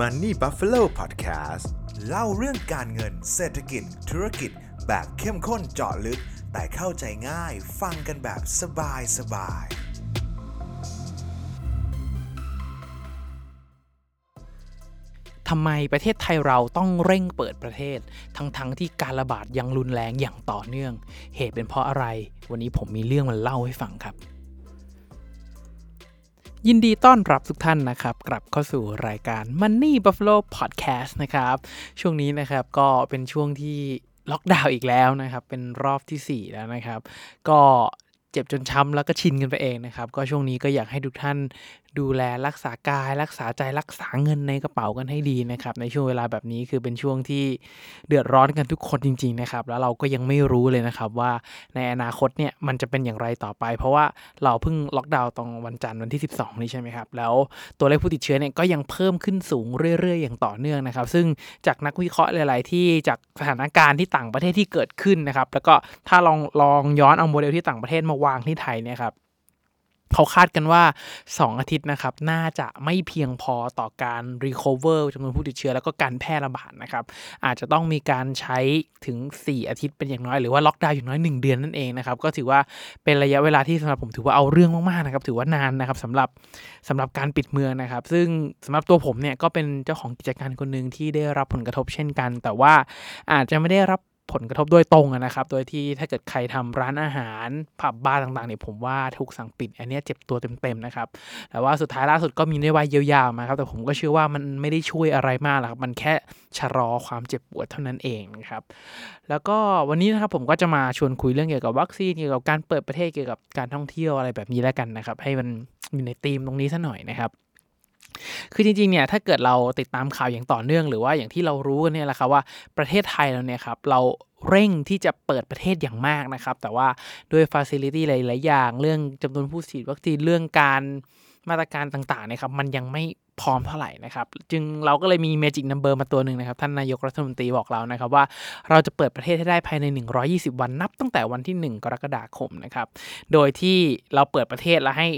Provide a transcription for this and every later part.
Money Buffalo Podcast เล่าเรื่องการเงินเศรษฐกิจ ธุรกิจ แบบเข้มข้นเจาะลึก แต่เข้าใจง่ายฟังกันแบบสบายสบาย ทำไมประเทศไทยเราต้องเร่งเปิดประเทศ ทั้งๆทที่การระบาดยังรุนแรงอย่างต่อเนื่อง เหตุเป็นเพราะอะไร วันนี้ผมมีเรื่องมาเล่าให้ฟังครับ ยินดีต้อนรับทุกท่านนะครับ กลับเข้าสู่รายการ Money Buffalo Podcast นะครับ ช่วงนี้นะครับก็เป็นช่วงที่ล็อกดาวน์อีกแล้วนะครับ เป็นรอบที่ 4 แล้วนะครับ ก็เจ็บจนช้ำแล้วก็ชินกันไปเองนะครับ ก็ช่วงนี้ก็อยากให้ทุกท่านดูแลรักษากาย รักษาใจรักษาเงินในกระเป๋ากันให้ดีนะครับ ในช่วงเวลาแบบนี้คือเป็นช่วงที่เดือดร้อนกันทุกคนจริง ๆ นะครับ แล้วเราก็ยังไม่รู้เลยนะครับว่าในอนาคตเนี่ยมันจะเป็นอย่างไรต่อไป เพราะว่าเราเพิ่งล็อกดาวน์ตรงวันจันทร์วันที่ 12 นี้ใช่ไหมครับ แล้วตัวเลขผู้ติดเชื้อเนี่ยก็ยังเพิ่มขึ้นสูงเรื่อย ๆ อย่างต่อเนื่องนะครับ ซึ่งจากนักวิเคราะห์หลาย ๆ ที่จากสถานการณ์ที่ต่างประเทศที่เกิดขึ้นนะครับ แล้วก็ถ้าลองลองย้อนเอาโมเดลที่ต่างประเทศมาวางที่ไทยเนี่ยครับ เขาคาดกันว่า 2 อาทิตย์นะครับ น่าจะไม่เพียงพอต่อการ recover จำนวนผู้ติดเชื้อแล้วก็การแพร่ระบาดนะครับ อาจจะต้องมีการใช้ถึง 4 อาทิตย์เป็นอย่างน้อย หรือว่าล็อกดาวน์อย่างน้อย 1 เดือนนั่นเองนะครับ ก็ถือว่าเป็นระยะเวลาที่สำหรับผมถือว่าเอาเรื่องมากๆนะครับ ถือว่านานนะครับสำหรับสำหรับการปิดเมืองนะครับ ซึ่งสำหรับตัวผมเนี่ยก็เป็นเจ้าของกิจการคนหนึ่งที่ได้รับผลกระทบเช่นกัน แต่ว่าอาจจะไม่ได้รับ ผลกระทบโดยตรงนะครับ โดยที่ถ้าเกิดใครทำร้านอาหาร ผับบาร์ต่างๆเนี่ยผมว่าถูกสั่งปิด อันนี้เจ็บตัวเต็มๆนะครับ แต่ว่าสุดท้ายล่าสุดก็มีนโยบายเยียวยามาครับ แต่ผมก็เชื่อว่ามันไม่ได้ช่วยอะไรมากหรอกครับ มันแค่ชะลอความเจ็บปวดเท่านั้นเองนะครับ แล้วก็วันนี้นะครับผมก็จะมาชวนคุยเรื่องเกี่ยวกับวัคซีน เกี่ยวกับการเปิดประเทศ เกี่ยวกับการท่องเที่ยวอะไรแบบนี้แล้วกันนะครับ ให้มันอยู่ในธีมตรงนี้ซะหน่อยนะครับ คือจริงๆเนี่ยถ้าเกิดเราติดตามข่าวอย่างต่อเนื่อง หรือว่าอย่างที่เรารู้กันเนี่ยแหละครับว่าประเทศไทยเราเนี่ยครับเราเร่งที่จะเปิดประเทศอย่างมากนะครับ แต่ว่าด้วยฟ a ซิลิตี้หลายๆอย่างเรื่องจำนวนผู้ฉีดวัคซีนเรื่องการมาตรการต่างๆเนี่ยครับมันยังไม่พร้อมเท่าไหร่นะครับ จึงเราก็เลยมี Magic Number มาตัวหนึ่งนะครับ ท่านนายกรัฐมนตรีบอกเรานะครับว่าเราจะเปิดประเทศให้ได้ภายใน 120 วันนับตั้งแต่วันที่ 1 กรกฎาคมนะครับ โดยที่เราเปิดประเทศแล้วให้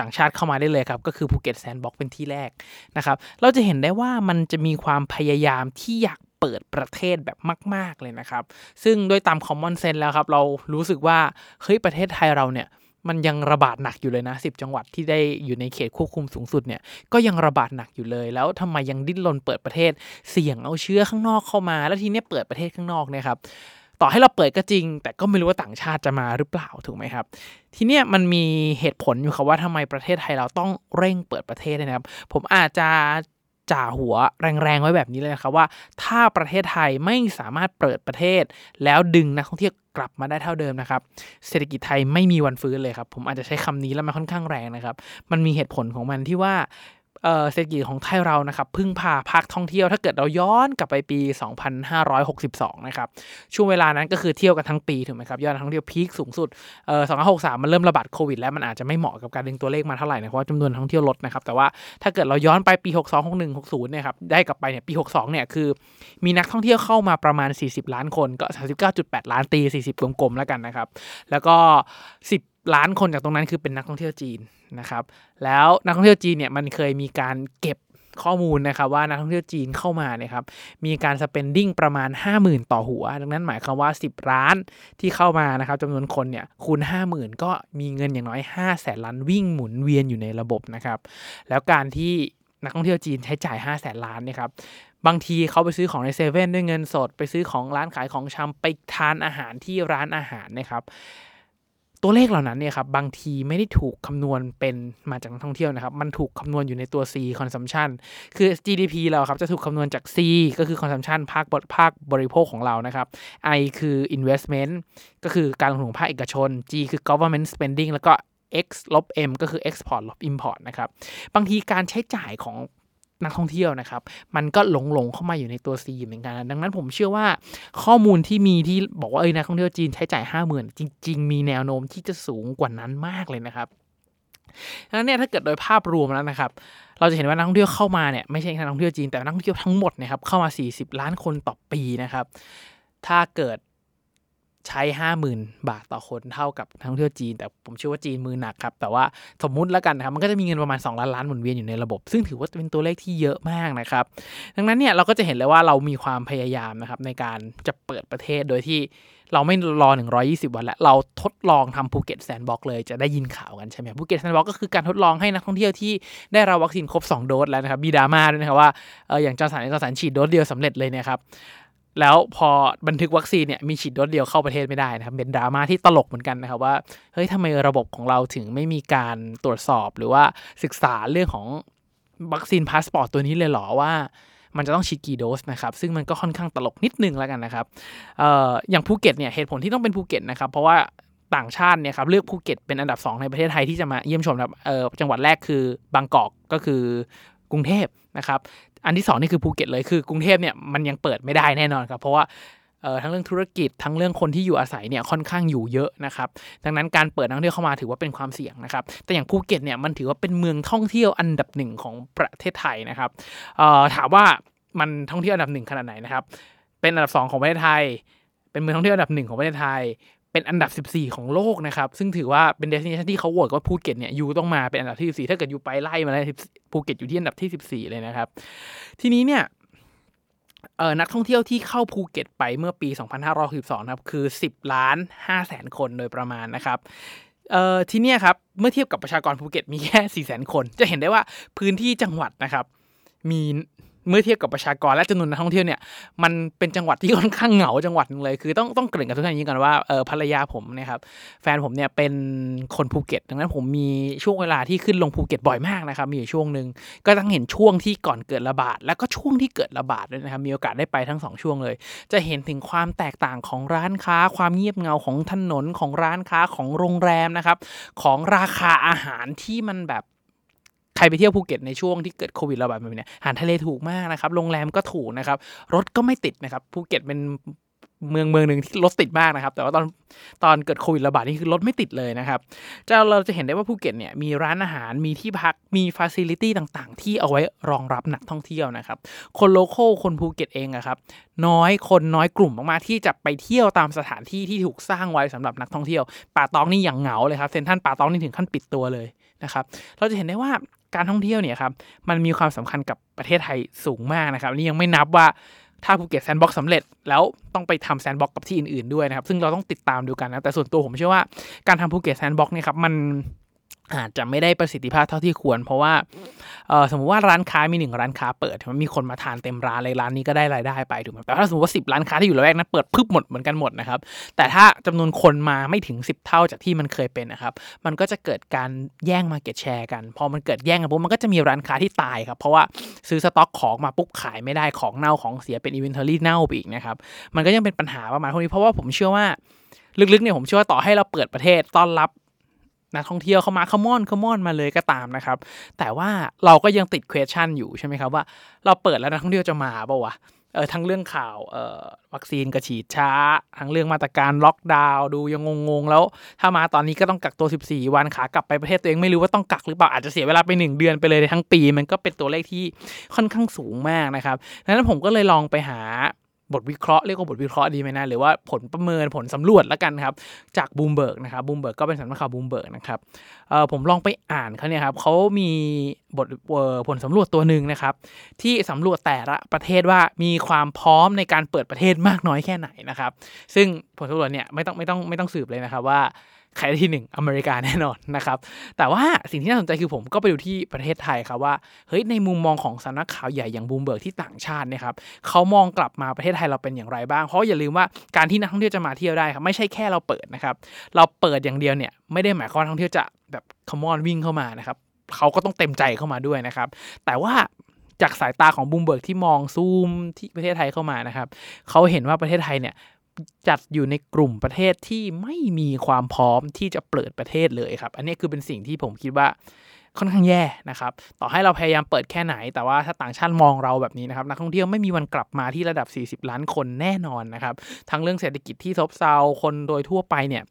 ต่างชาติเข้ามาได้เลยครับ ก็คือภูเก็ต Sandbox เป็นที่แรกนะครับ เราจะเห็นได้ว่ามันจะมีความพยายามที่อยากเปิดประเทศแบบมาก ๆ เลยนะครับ ซึ่งโดยตาม common sense แล้วครับ เรารู้สึกว่า เฮ้ย ประเทศไทยเราเนี่ยมันยังระบาดหนักอยู่เลยนะ 10 จังหวัดที่ได้อยู่ในเขตควบคุมสูงสุดเนี่ยก็ยังระบาดหนักอยู่เลย แล้วทำไมยังดิ้นรนเปิดประเทศเสี่ยงเอาเชื้อข้างนอกเข้ามา แล้วทีเนี้ยเปิดประเทศข้างนอกเนี่ยครับ ต่อให้เราเปิดก็จริง แต่ก็ไม่รู้ว่าต่างชาติจะมาหรือเปล่าถูกไหมครับ ทีเนี้ยมันมีเหตุผลอยู่ครับว่าทำไมประเทศไทยเราต้องเร่งเปิดประเทศนะครับ ผมอาจจะจ่าหัวแรงๆไว้แบบนี้เลยนะครับว่า ถ้าประเทศไทยไม่สามารถเปิดประเทศ แล้วดึงนักท่องเที่ยวกลับมาได้เท่าเดิมนะครับ เศรษฐกิจไทยไม่มีวันฟื้นเลยครับ ผมอาจจะใช้คำนี้แล้วมันค่อนข้างแรงนะครับ มันมีเหตุผลของมันที่ว่า เศรษฐกิจของไทยเรานะครับพึ่งพาภาคท่องเที่ยวถ้าเกิดเราย้อนกลับไปปี 2562 นะครับ ช่วงเวลานั้นก็คือเที่ยวกันทั้งปีถูกไหมครับยอดนักท่องเที่ยวพีคสูงสุดเอ่อ2563 มันเริ่มระบาดโควิดแล้วมันอาจจะไม่เหมาะกับการดึงตัวเลขมาเท่าไหร่นะเพราะว่าจำนวนท่องเที่ยวลดนะครับแต่ว่าถ้าเกิดเราย้อนไปปี 62 61 60 เนี่ยครับได้กลับไปเนี่ยปี 62 เนี่ยคือ มีนักท่องเที่ยวเข้ามาประมาณ 40 ล้านคนก็ 39.8 ล้านตี 40กลมๆแล้วกันนะครับแล้วก็ 10 ล้านคนจากตรงนั้นคือเป็นนักท่องเที่ยวจีนนะครับ แล้วนักท่องเที่ยวจีนเนี่ยมันเคยมีการเก็บข้อมูลนะครับว่านักท่องเที่ยวจีนเข้ามาเนี่ยครับมีการ spending ประมาณ 50,000 ต่อหัว ดังนั้นหมายความว่า 10 ล้านที่เข้ามานะครับจำนวนคนเนี่ยคูณ 50,000 ก็มีเงินอย่างน้อย5แสนล้านวิ่งหมุนเวียนอยู่ในระบบนะครับแล้วการที่นักท่องเที่ยวจีนใช้จ่าย 5 0 0แสนล้านเนี่ยครับบางทีเขาไปซื้อของในเซเว่นด้วยเงินสด ไปซื้อของร้านขายของชำไปทานอาหารที่ร้านอาหารนะครับ ตัวเลขเหล่านั้นเนี่ยครับบางทีไม่ได้ถูกคำนวณเป็นมาจากนักท่องเที่ยวนะครับ มันถูกคำนวณอยู่ในตัว C consumption คือ GDP เราครับจะถูกคำนวณจาก C ก็คือ consumption ภาคภาคบริโภคของเรานะครับ I คือ investment ก็คือการลงทุนของภาคเอกชน G คือ government spending แล้วก็ X ลบ M ก็คือ export ลบ import นะครับ บางทีการใช้จ่ายของ นักท่องเที่ยวนะครับ มันก็หลงหลงเข้ามาอยู่ในตัว C เหมือนกัน ดังนั้นผมเชื่อว่าข้อมูลที่มีที่บอกว่าเอ้ยนักท่องเที่ยวจีนใช้จ่ายห้าหมื่นจริง ๆ มีแนวโน้มที่จะสูงกว่านั้นมากเลยนะครับดังนั้นเนี่ยถ้าเกิดโดยภาพรวมแล้วนะครับ เราจะเห็นว่านักท่องเที่ยวเข้ามาเนี่ยไม่ใช่แค่นักท่องเที่ยวจีนแต่นักท่องเที่ยวทั้งหมดนะครับเข้ามา 40 ล้านคนต่อปีนะครับ ถ้าเกิด ใช้ 50,000 บาทต่อคนเท่ากับนักท่องเที่ยวจีน แต่ผมเชื่อว่าจีนมือหนักครับ แต่ว่าสมมุติแล้วกันนะครับ มันก็จะมีเงินประมาณ 2 ล้านล้านหมุนเวียนอยู่ในระบบ ซึ่งถือว่าเป็นตัวเลขที่เยอะมากนะครับ ดังนั้นเนี่ยเราก็จะเห็นเลยว่าเรามีความพยายามนะครับในการจะเปิดประเทศโดยที่เราไม่รอ 120 วันแล้ว เราทดลองทำภูเก็ต Sandbox เลยจะได้ยินข่าวกันใช่ไหมภูเก็ต Sandbox ก็คือการทดลองให้นักท่องเที่ยวที่ได้รับวัคซีนครบ 2 โดสแล้วนะครับมีดราม่าด้วยนะครับว่าเอออย่าง Johnson Johnson ฉีดโดสเดียวสำเร็จเลยนะครับ แล้วพอบันทึกวัคซีนเนี่ยมีฉีดโดสเดียวเข้าประเทศไม่ได้นะครับเป็นดราม่าที่ตลกเหมือนกันนะครับว่าเฮ้ยทำไมระบบของเราถึงไม่มีการตรวจสอบหรือว่าศึกษาเรื่องของ vaccine passport ตัวนี้เลยเหรอว่ามันจะต้องฉีดกี่โดสนะครับ ซึ่งมันก็ค่อนข้างตลกนิดนึงแล้วกันนะครับเอ่ออย่างภูเก็ตเนี่ยเหตุผลที่ต้องเป็นภูเก็ตนะครับ เพราะว่าต่างชาติเนี่ยครับเลือกภูเก็ตเป็นอันดับ 2 ในประเทศไทยที่จะมาเยี่ยมชมครับเอ่อจังหวัดแรกคือ Bangkok ก็คือกรุงเทพนะครับ อันที่ 2 นี่คือภูเก็ตเลยคือกรุงเทพเนี่ยมันยังเปิดไม่ได้แน่นอนครับ เพราะว่าทั้งเรื่องธุรกิจทั้งเรื่องคนที่อยู่อาศัยเนี่ยค่อนข้างอยู่เยอะนะครับดังนั้นการเปิดนักท่องเที่ยวเข้ามาถือว่าเป็นความเสี่ยงนะครับแต่อย่างภูเก็ตเนี่ยมันถือว่าเป็นเมืองท่องเที่ยวอันดับหนึ่งของประเทศไทยนะครับถามว่ามันท่องเที่ยวอันดับหนึ่งขนาดไหนนะครับเป็นอันดับสองของประเทศไทย เป็นเมืองท่องเที่ยวอันดับหนึ่งของประเทศไทย เป็นอันดับ 14 ของโลกนะครับ ซึ่งถือว่าเป็น destination ที่เขาโหวตว่าภูเก็ตเนี่ย you ต้องมาเป็นอันดับที่ 14 ถ้าเกิด you ไปไล่มาแล้วภูเก็ตอยู่ที่อันดับที่ 14 เลยนะครับ ทีนี้เนี่ยเออนักท่องเที่ยวที่เข้าภูเก็ตไปเมื่อปี 2562ครับคือ 10 ล้าน5แสนคนโดยประมาณนะครับเอ่อทีนี้ครับเมื่อเทียบกับประชากรภูเก็ตมีแค่ 4 0 0 0 0 0 คน จะเห็นได้ว่าพื้นที่จังหวัดนะครับ มี เมื่อเทียบกับประชากรและจำนวนนักท่องเที่ยวเนี่ยมันเป็นจังหวัดที่ค่อนข้างเหงาจังหวัดหนึ่งเลยคือต้องต้องเกริ่นกับทุกท่านอย่างนี้ก่อนว่าเออภรรยาผมเนี่ยนะครับแฟนผมเนี่ยเป็นคนภูเก็ต ดังนั้นผมมีช่วงเวลาที่ขึ้นลงภูเก็ตบ่อยมากนะครับมีอยู่ช่วงหนึ่งก็ต้องเห็นช่วงที่ก่อนเกิดระบาด แล้วก็ช่วงที่เกิดระบาดด้วยนะครับมีโอกาสได้ไปทั้งสองช่วงเลย จะเห็นถึงความแตกต่างของร้านค้า ความเงียบเหงาของถนนของร้านค้าของโรงแรมนะครับของราคาอาหารที่มันแบบ ใครไปเที่ยวภูเก็ตในช่วงที่เกิดโควิดระบาดแบบนี้อาหารทะเลถูกมากนะครับ โรงแรมก็ถูกนะครับ รถก็ไม่ติดนะครับ ภูเก็ตเป็นเมืองเมืองหนึ่งที่รถติดมากนะครับ แต่ว่าตอนตอนเกิดโควิดระบาดนี่คือรถไม่ติดเลยนะครับจะเราจะเห็นได้ว่าภูเก็ตเนี่ยมีร้านอาหารมีที่พักมีฟ a ซิลิตี้ต่างๆ ที่เอาไว้รองรับนักท่องเที่ยวนะครับ คน local คนภูเก็ตเองอะครับ น้อยคนน้อยกลุ่มมากๆที่จะไปเที่ยวตามสถานที่ที่ถูกสร้างไว้สำหรับนักท่องเที่ยว ป่าตองนี่อย่างเหงาเลยครับเซ็นทรัลป่าตองนี่ถึงขั้นปิดตัวเลยนะครับ เราจะเห็นได้ว่า การท่องเที่ยวเนี่ยครับมันมีความสำคัญกับประเทศไทยสูงมากนะครับนี่ยังไม่นับว่าถ้าภูเก็ต Sandbox สำเร็จ แล้วต้องไปทำ Sandbox กับที่อื่นๆด้วยนะครับ ซึ่งเราต้องติดตามดูกันนะ แต่ส่วนตัวผมเชื่อว่าการทำภูเก็ต Sandbox เนี่ยครับมัน อาจจะไม่ได้ประสิทธิภาพเท่าที่ควร เพราะว่าสมมติว่าร้านค้ามีหนึ่งร้านค้าเปิดมันมีคนมาทานเต็มร้านเลยร้านนี้ก็ได้รายได้ไปถูกไหมแต่ถ้าสมมติว่าสิบร้านค้าที่อยู่ละแวกนั้นเปิดพึบหมดเหมือนกันหมดนะครับแต่ถ้าจำนวนคนมาไม่ถึง 10 เท่าจากที่มันเคยเป็นนะครับมันก็จะเกิดการแย่ง market share กัน พอมันเกิดแย่งกันปุ๊บมันก็จะมีร้านค้าที่ตายครับเพราะว่าซื้อสต็อกของมาปุ๊บขายไม่ได้ของเน่าของเสียเป็น inventory เน่าไปอีกนะครับมันก็ยังเป็นปัญหาประมาณพวกนี้เพราะว่าผมเชื่อว่าลึกๆเนี่ยผมเชื่อว่าต่อให้เราเปิดประเทศต้อนรับ นักท่องเที่ยวเข้ามา come on come on มาเลยก็ตามนะครับ แต่ว่าเราก็ยังติด question อยู่ใช่ไหมครับว่า เราเปิดแล้วนักท่องเที่ยวจะมาเปล่าวะเออทั้งเรื่องข่าวเอ่อวัคซีนก็ฉีดช้า ทั้งเรื่องมาตรการล็อกดาวน์ดูยังงงๆ แล้วถ้ามาตอนนี้ก็ต้องกักตัว 14 วันขากลับไปประเทศตัวเองไม่รู้ว่าต้องกักหรือเปล่าอาจจะเสียเวลาไป 1 เดือนไปเลยในทั้งปี มันก็เป็นตัวเลขที่ค่อนข้างสูงมากนะครับดังนั้นผมก็เลยลองไปหา บทวิเคราะห์เรียกว่าบทวิเคราะห์ดีไหมนะหรือว่าผลประเมินผลสำรวจแล้วกันครับ จากบูมเบิร์กนะครับบูมเบิร์กก็เป็นสำนักข่าวบูมเบิร์กนะครับผมลองไปอ่านเขาเนี่ยครับเขามีบทผลสำรวจตัวหนึ่งนะครับ ที่สำรวจแต่ละประเทศว่ามีความพร้อมในการเปิดประเทศมากน้อยแค่ไหนนะครับ ซึ่งผลสำรวจเนี่ยไม่ต้องไม่ต้องไม่ต้องสืบเลยนะครับว่า ใครได้ที่หนึ่งอเมริกาแน่นอนนะครับ แต่ว่าสิ่งที่น่าสนใจคือผมก็ไปดูที่ประเทศไทยครับว่าเฮ้ยในมุมมองของสำนักข่าวใหญ่อย่างบูมเบิร์กที่ต่างชาตินี่ครับเขามองกลับมาประเทศไทยเราเป็นอย่างไรบ้าง เพราะอย่าลืมว่าการที่นักท่องเที่ยวจะมาเที่ยวได้ครับไม่ใช่แค่เราเปิดนะครับเราเปิดอย่างเดียวเนี่ยไม่ได้หมายความว่านักท่องเที่ยวจะแบบขมอนวิ่งเข้ามานะครับเขาก็ต้องเต็มใจเข้ามาด้วยนะครับ แต่ว่าจากสายตาของบูมเบิร์กที่มองซูมที่ประเทศไทยเข้ามานะครับเขาเห็นว่าประเทศไทยเนี่ย จัดอยู่ในกลุ่มประเทศที่ไม่มีความพร้อมที่จะเปิดประเทศเลยครับ อันนี้คือเป็นสิ่งที่ผมคิดว่าค่อนข้างแย่นะครับ ต่อให้เราพยายามเปิดแค่ไหน แต่ว่าถ้าต่างชาติมองเราแบบนี้นะครับ นักท่องเที่ยวไม่มีวันกลับมาที่ระดับ 40 ล้านคนแน่นอนนะครับ ทั้งเรื่องเศรษฐกิจที่ซบเซา คนโดยทั่วไปเนี่ย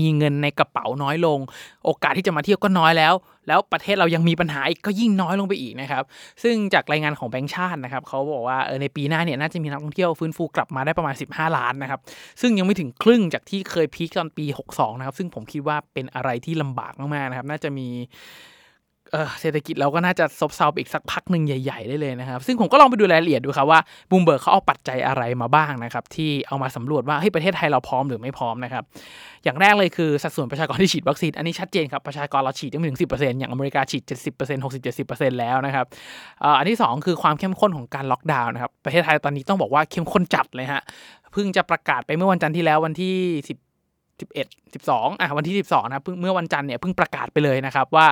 มีเงินในกระเป๋าน้อยลง โอกาสที่จะมาเที่ยวก็น้อยแล้ว แล้วประเทศเรายังมีปัญหาอีกก็ยิ่งน้อยลงไปอีกนะครับ ซึ่งจากรายงานของแบงก์ชาตินะครับเขาบอกว่าเออในปีหน้าเนี่ยน่าจะมีนักท่องเที่ยวฟื้นฟูกลับมาได้ประมาณ 15 ล้านนะครับ ซึ่งยังไม่ถึงครึ่งจากที่เคย peak ตอนปี 62 นะครับ ซึ่งผมคิดว่าเป็นอะไรที่ลำบากมากๆนะครับ น่าจะมี เศรษฐกิจเราก็น่าจะซบเซาไปอีกสักพักหนึ่งใหญ่ ๆ ได้เลยนะครับ ซึ่งผมก็ลองไปดูรายละเอียดดูครับว่าบูมเบิร์กเขาเอาปัจจัยอะไรมาบ้างนะครับ ที่เอามาสำรวจว่าเฮ้ยประเทศไทยเราพร้อมหรือไม่พร้อมนะครับ อย่างแรกเลยคือสัดส่วนประชากรที่ฉีดวัคซีนอันนี้ชัดเจนครับ ประชากรเราฉีดยังไม่ถึง 10%อย่างอเมริกาฉีด 70% 60-70%แล้วนะครับอันที่ 2 คือความเข้มข้นของการล็อกดาวน์นะครับประเทศไทยตอนนี้ต้องบอกว่าเข้มข้นจัดเลยฮะเพิ่งจะประกาศไปเมื่อวันจันทร์ที่แล้ววันที่ 10 11 12อะวันที่ 12นะเพิ่งเมื่อวันจันทร์เนี่ยเพิ่งประกาศไปเลยนะครับว่า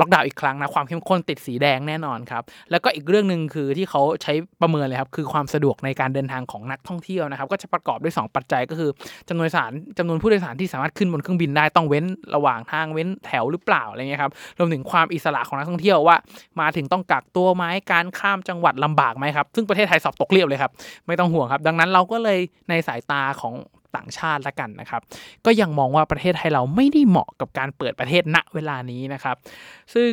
ล็อกดาวน์อีกครั้งนะความเข้มข้นติดสีแดงแน่นอนครับ แล้วก็อีกเรื่องหนึ่งคือที่เขาใช้ประเมินเลยครับ คือความสะดวกในการเดินทางของนักท่องเที่ยวนะครับ ก็จะประกอบด้วย 2 ปัจจัยก็คือจำนวนสารจำนวนผู้โดยสารที่สามารถขึ้นบนเครื่องบินได้ต้องเว้นระหว่างทางเว้นแถวหรือเปล่าอะไรเงี้ยครับรวมถึงความอิสระของนักท่องเที่ยวว่า มาถึงต้องกักตัวไหมการข้ามจังหวัดลำบากไหมครับซึ่งประเทศไทยสอบตกเรียบเลยครับไม่ต้องห่วงครับ ดังนั้นเราก็เลยในสายตาของ ต่างชาติละกันนะครับ ก็ยังมองว่าประเทศไทยเราไม่ได้เหมาะกับการเปิดประเทศณเวลานี้นะครับ ซึ่ง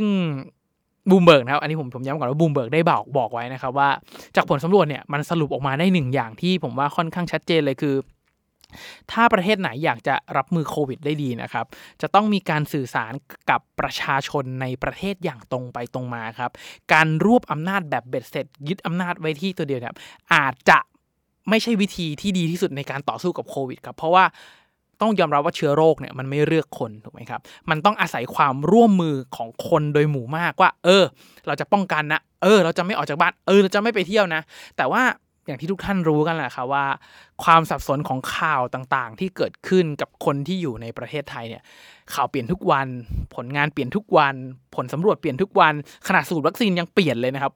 บูมเบิร์กนะครับ อันนี้ผมผมย้ำก่อนว่าบูมเบิร์กได้บอกบอกไว้นะครับว่าจากผลสำรวจเนี่ยมันสรุปออกมาได้หนึ่งอย่างที่ผมว่าค่อนข้างชัดเจนเลยคือ ถ้าประเทศไหนอยากจะรับมือโควิดได้ดีนะครับ จะต้องมีการสื่อสารกับประชาชนในประเทศอย่างตรงไปตรงมาครับ การรวบอำนาจแบบเบ็ดเสร็จ ยึดอำนาจไว้ที่ตัวเดียวเนี่ยอาจจะ ไม่ใช่วิธีที่ดีที่สุดในการต่อสู้กับโควิดครับเพราะว่าต้องยอมรับว่าเชื้อโรคเนี่ยมันไม่เลือกคนถูกไหมครับ มันต้องอาศัยความร่วมมือของคนโดยหมู่มากว่า เออ เราจะป้องกันนะเออ เราจะไม่ออกจากบ้านเออเราจะไม่ไปเที่ยวนะ แต่ว่าอย่างที่ทุกท่านรู้กันแหละครับว่า ความสับสนของข่าวต่างๆ ที่เกิดขึ้นกับคนที่อยู่ในประเทศไทยเนี่ย ข่าวเปลี่ยนทุกวัน ผลงานเปลี่ยนทุกวัน ผลสำรวจเปลี่ยนทุกวันขนาดสูตรวัคซีนยังเปลี่ยนเลยนะครับ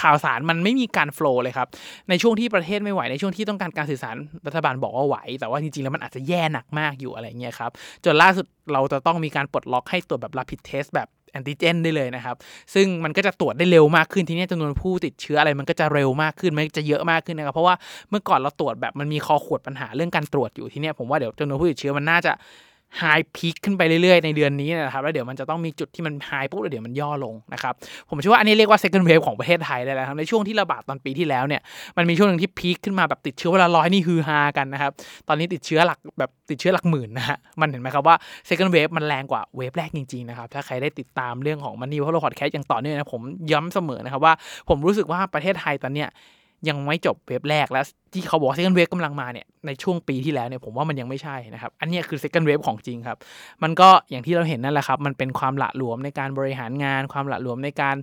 ข่าวสารมันไม่มีการโฟล์เลยครับ ในช่วงที่ประเทศไม่ไหว ในช่วงที่ต้องการการสื่อสารรัฐบาลบอกว่าไหว แต่ว่าจริงๆ แล้วมันอาจจะแย่หนักมากอยู่อะไรเงี้ยครับ จนล่าสุดเราจะต้องมีการปลดล็อกให้ตรวจแบบ rapid test แบบแอนติเจนได้เลยนะครับ ซึ่งมันก็จะตรวจได้เร็วมากขึ้นทีนี้จำนวนผู้ติดเชื้ออะไรมันก็จะเร็วมากขึ้น มันจะเยอะมากขึ้นนะครับ เพราะว่าเมื่อก่อนเราตรวจแบบมันมีคอขวดปัญหาเรื่องการตรวจอยู่ทีนี้ผมว่าเดี๋ยวจำนวนผู้ติดเชื้อมันน่าจะ ไฮพีคขึ้นไปเรื่อยๆ ในเดือนนี้นะครับ แล้วเดี๋ยวมันจะต้องมีจุดที่มันไฮปุ๊บแล้วเดี๋ยวมันย่อลงนะครับ ผมเชื่อว่าอันนี้เรียกว่า second wave ของประเทศไทยได้แล้วครับ ในช่วงที่ระบาดตอนปีที่แล้วเนี่ยมันมีช่วงหนึ่งที่พีคขึ้นมาแบบติดเชื้อเวลาร้อยนี่ฮือฮากันนะครับ ตอนนี้ติดเชื้อหลักแบบติดเชื้อหลักหมื่นนะฮะมันเห็นไหมครับว่า second wave มันแรงกว่าเวฟแรกจริงๆนะครับถ้าใครได้ติดตามเรื่องของมันนี่เพราะเราพอดแคสต์อย่างต่อเนื่องนะผมย้ำเสมอนะครับว่าผมรู้สึกว่าประเทศไทยตอนเนี้ย ยังไม่จบ wave แรกแล้วที่เขาบอก second wave กำลังมาเนี่ยในช่วงปีที่แล้วเนี่ยผมว่ามันยังไม่ใช่นะครับ อันนี้คือ second wave ของจริงครับ มันก็อย่างที่เราเห็นนั่นแหละครับ มันเป็นความหละหลวมในการบริหารงาน ความหละหลวมในการ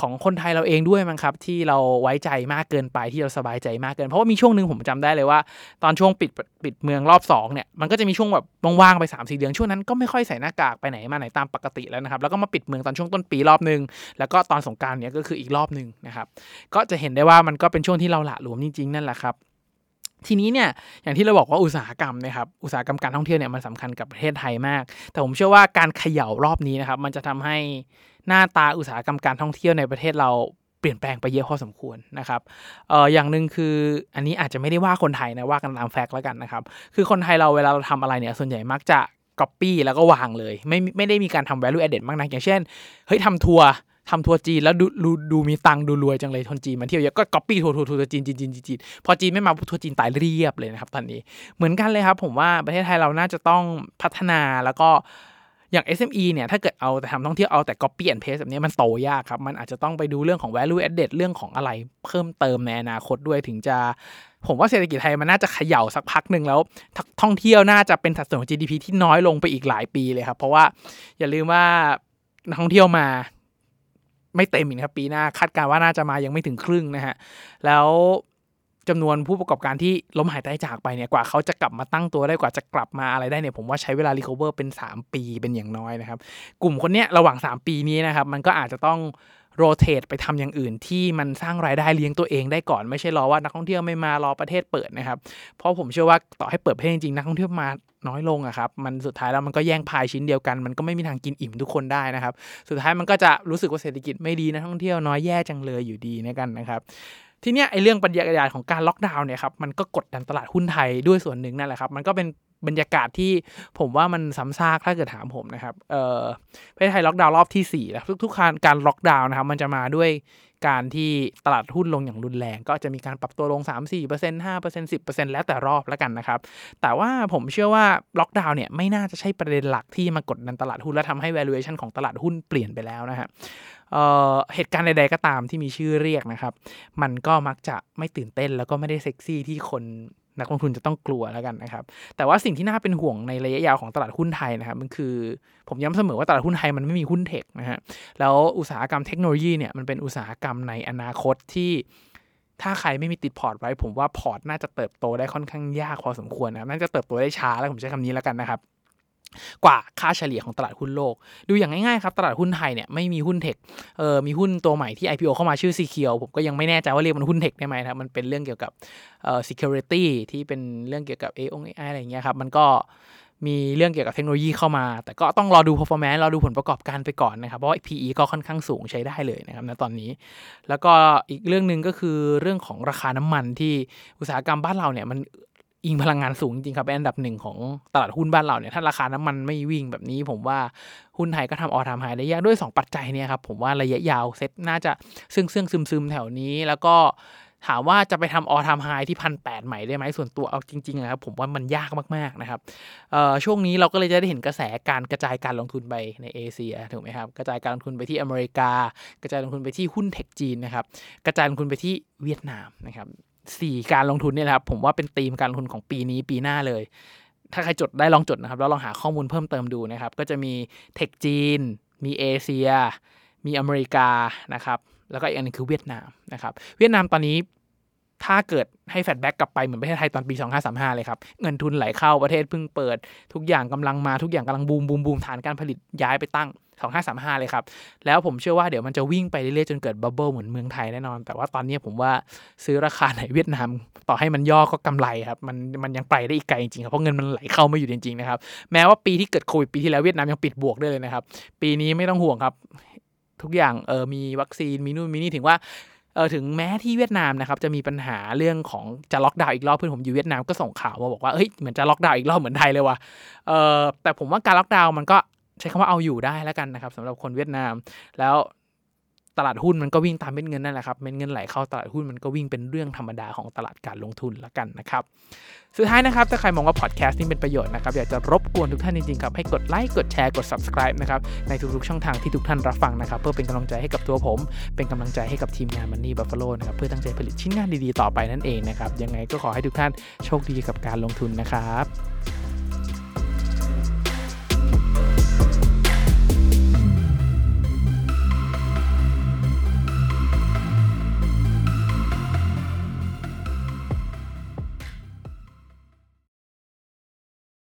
ของคนไทยเราเองด้วยมั้งครับ ที่เราไว้ใจมากเกินไปที่เราสบายใจมากเกิน เพราะว่ามีช่วงหนึ่งผมจำได้เลยว่า ตอนช่วงปิดปิดเมืองรอบ2เนี่ยมันก็จะมีช่วงแบบว่างๆไป3 4เดือนช่วงนั้นก็ไม่ค่อยใส่หน้ากากไปไหนมาไหนตามปกติแล้วนะครับ แล้วก็มาปิดเมืองตอนช่วงต้นปีรอบหนึ่งแล้วก็ตอนสงการเนี่ยก็คืออีกรอบหนึ่งนะครับ ก็จะเห็นได้ว่ามันก็เป็นช่วงที่เราหละหลวมจริงๆนั่นแหละครับ ทีนี้เนี่ยอย่างที่เราบอกว่าอุตสาหกรรมนะครับอุตสาหกรรมการท่องเที่ยวเนี่ยมันสำคัญกับประเทศไทยมาก แต่ผมเชื่อว่าการเขย่ารอบนี้นะครับ มันจะทำให้หน้าตาอุตสาหกรรมการท่องเที่ยวในประเทศเราเปลี่ยนแปลงไปเยอะพอสมควรนะครับเอออย่างหนึ่งคืออันนี้อาจจะไม่ได้ว่าคนไทยนะว่ากันตามแฟกต์แล้วกันนะครับคือคนไทยเราเวลาเราทำอะไรเนี่ยส่วนใหญ่มักจะก๊อปปี้แล้วก็วางเลย ไม่ไม่ได้มีการทำ value added มากนะอย่างเช่นเฮ้ยทำทัวร์ ทำทัวร์จีนแล้วดูดูดูมีตังดูรวยจังเลยคนจีนมาเที่ยวเยอะก็ก๊อปปี้ทัวร์ทัวร์ทัวร์จีนจีนจีนจีนพอจีนไม่มาทัวร์จีนตายเรียบเลยนะครับตอนนี้เหมือนกันเลยครับ ผมว่าประเทศไทยเราน่าจะต้องพัฒนาแล้วก็อย่าง SME เนี่ยถ้าเกิดเอาแต่ทำท่องเที่ยวเอาแต่ copy and paste แบบนี้มันโตยากครับ มันอาจจะต้องไปดูเรื่องของ value added เรื่องของอะไรเพิ่มเติมในอนาคตด้วยถึงจะ ผมว่าเศรษฐกิจไทยมันน่าจะเขย่าสักพักหนึ่งแล้ว ท่องเที่ยวน่าจะเป็นสัดส่วนของ GDP ที่น้อยลงไปอีกหลายปีเลยครับ เพราะว่าอย่าลืมว่านักท่องเที่ยวมา ไม่เต็มอีกครับปีหน้าคาดการว่าน่าจะมายังไม่ถึงครึ่งนะฮะแล้วจำนวนผู้ประกอบการที่ล้มหายตายจากไปเนี่ยกว่าเขาจะกลับมาตั้งตัวได้กว่าจะกลับมาอะไรได้เนี่ยผมว่าใช้เวลารีคอเวอร์เป็น 3 ปีเป็นอย่างน้อยนะครับ กลุ่มคนเนี้ยระหว่าง 3 ปีนี้นะครับมันก็อาจจะต้องโรเตทไปทำอย่างอื่นที่มันสร้างรายได้เลี้ยงตัวเองได้ก่อนไม่ใช่รอว่านักท่องเที่ยวไม่มารอประเทศเปิดนะครับ เพราะผมเชื่อว่าต่อให้เปิดประเทศจริงนักท่องเที่ยวมา น้อยลงอะครับมันสุดท้ายแล้วมันก็แย่งพายชิ้นเดียวกัน มันก็ไม่มีทางกินอิ่มทุกคนได้นะครับ สุดท้ายมันก็จะรู้สึกว่าเศรษฐกิจไม่ดีนะท่องเที่ยวน้อยแย่จังเลยอยู่ดีนะกันนะครับ ทีเนี้ยไอเรื่องบรรยากาศของการล็อกดาวน์เนี่ยครับมันก็กดดันตลาดหุ้นไทยด้วยส่วนหนึ่งนั่นแหละครับ มันก็เป็นบรรยากาศที่ผมว่ามันซ้ำซากถ้าเกิดถามผมนะครับเอ่อประเทศไทยล็อกดาวน์รอบที่ 4 แล้วทุกๆการการล็อกดาวน์นะครับมันจะมาด้วยการที่ตลาดหุ้นลงอย่างรุนแรง ก็จะมีการปรับตัวลง 3 4 5 10 แล้วแต่รอบแล้วกันนะครับ แต่ว่าผมเชื่อว่าล็อกดาวน์เนี่ยไม่น่าจะใช่ประเด็นหลักที่มากดดันตลาดหุ้นและทำให้ valuation ของตลาดหุ้นเปลี่ยนไปแล้วนะฮะ เหตุการณ์ใดๆก็ตามที่มีชื่อเรียกนะครับ มันก็มักจะไม่ตื่นเต้นแล้วก็ไม่ได้เซ็กซี่ที่คนนักลงทุนจะต้องกลัวแล้วกันนะครับ แต่ว่าสิ่งที่น่าเป็นห่วงในระยะยาวของตลาดหุ้นไทยนะครับ มันคือผมย้ำเสมอว่าตลาดหุ้นไทยมันไม่มีหุ้น tech นะฮะ แล้วอุตสาหกรรมเทคโนโลยีเนี่ยมันเป็นอุตสาหกรรมในอนาคตที่ถ้าใครไม่มีติดพอร์ตไว้ ผมว่าพอร์ตน่าจะเติบโตได้ค่อนข้างยากพอสมควรนะครับน่าจะเติบโตได้ช้าแล้วผมใช้คำนี้แล้วกันนะครับ กว่าค่าเฉลี่ยของตลาดหุ้นโลก ดูอย่างง่ายๆครับ ตลาดหุ้นไทยเนี่ยไม่มีหุ้น tech เออมีหุ้นตัวใหม่ที่ IPO เข้ามาชื่อ c ีเคียวผมก็ยังไม่แน่ใจว่าเรียกมันหุ้น tech ได้ไหมครับมันเป็นเรื่องเกี่ยวกับเอ่อ security ที่เป็นเรื่องเกี่ยวกับ AI อะไรอย่างเงี้ยครับมันก็มีเรื่องเกี่ยวกับเทคโนโลยีเข้ามา แต่ก็ต้องรอดู performance รอดูผลประกอบการไปก่อนนะครับ เพราะ PE ก็ค่อนข้างสูงใช้ได้เลยนะครับณตอนนี้ แล้วก็อีกเรื่องหนึ่งก็คือเรื่องของราคาน้ำมันที่อุตสาหกรรมบ้านเราเนี่ยมัน อิงพลังงานสูงจริงครับเป็นอันดับหนึ่งของตลาดหุ้นบ้านเราเนี่ยถ้าราคาน้ำมันไม่วิ่งแบบนี้ ผมว่าหุ้นไทยก็ทำออทามไฮได้ยากด้วย 2 ปัจจัยเนี่ยครับผมว่าระยะยาวเซ็ตน่าจะซึ่งซึ่งซึมซึมแถวนี้แล้วก็ถามว่าจะไปทำออทามไฮที่พันแปดใหม่ได้ไหมส่วนตัวเอาจริงๆนะครับผมว่ามันยากมากๆนะครับช่วงนี้เราก็เลยจะได้เห็นกระแสการกระจายการลงทุนไปในเอเชียถูกไหมครับกระจายการลงทุนไปที่อเมริกา กระจายลงทุนไปที่หุ้นเทคจีนนะครับกระจายลงทุนไปที่เวียดนามนะครับ สี่การลงทุนเนี่ยครับผมว่าเป็นธีมการลงทุนของปีนี้ปีหน้าเลย ถ้าใครจดได้ลองจดนะครับ แล้วลองหาข้อมูลเพิ่มเติมดูนะครับ ก็จะมีtech จีน มีเอเชีย มีอเมริกานะครับแล้วก็อีกอันนึงคือเวียดนามนะครับ เวียดนามตอนนี้ถ้าเกิดให้ flashback กลับไปเหมือนประเทศไทยตอนปี 2535 เลยครับ เงินทุนไหลเข้าประเทศเพิ่งเปิด ทุกอย่างกำลังมาทุกอย่างกำลัง boom boom boom ฐานการผลิตย้ายไปตั้ง 2535 เลยครับ แล้วผมเชื่อว่าเดี๋ยวมันจะวิ่งไปเรื่อยๆ จนเกิด bubble เหมือนเมืองไทยแน่นอน แต่ว่าตอนนี้ผมว่าซื้อราคาไหนเวียดนาม ต่อให้มันย่อก็กำไรครับ มันมันยังไปได้อีกไกลจริงๆครับ เพราะเงินมันไหลเข้ามาอยู่จริงๆนะครับ แม้ว่าปีที่เกิดโควิดปีที่แล้วเวียดนามยังปิดบวกได้เลยนะครับ ปีนี้ไม่ต้องห่วงครับ ทุกอย่างเออมีวัคซีนมีนู่นมีนี่ถึงว่าเออถึงแม้ที่เวียดนามนะครับจะมีปัญหาเรื่องของจะล็อกดาวน์อีกรอบเพื่อนผมอยู่เวียดนามก็ส่งข่าวมาบอกว่าเฮ้ยเหมือนจะล็อกดาวน์อีกรอบเหมือนไทยเลยว่ะเออแต่ผมว่าการล็อกดาวน์มันก็ ใช้คำว่าเอาอยู่ได้แล้วกันนะครับสำหรับคนเวียดนาม แล้วตลาดหุ้นมันก็วิ่งตามเม็ดเงินนั่นแหละครับ เม็ดเงินไหลเข้าตลาดหุ้นมันก็วิ่งเป็นเรื่องธรรมดาของตลาดการลงทุนแล้วกันนะครับ สุดท้ายนะครับ ถ้าใครมองว่าพอดแคสต์นี้เป็นประโยชน์นะครับ อยากจะรบกวนทุกท่านจริงๆครับ ให้กดไลค์ กดแชร์ กด subscribe นะครับ ในทุกๆช่องทางที่ทุกท่านรับฟังนะครับ เพื่อเป็นกำลังใจให้กับตัวผม เป็นกำลังใจให้กับทีมงาน Money Buffalo นะครับ เพื่อตั้งใจผลิตชิ้นงานดีๆต่อไปนั่นเองนะครับ ยังไงก็ขอให้ทุกท่านโชคดีกับการลงทุนนะครับ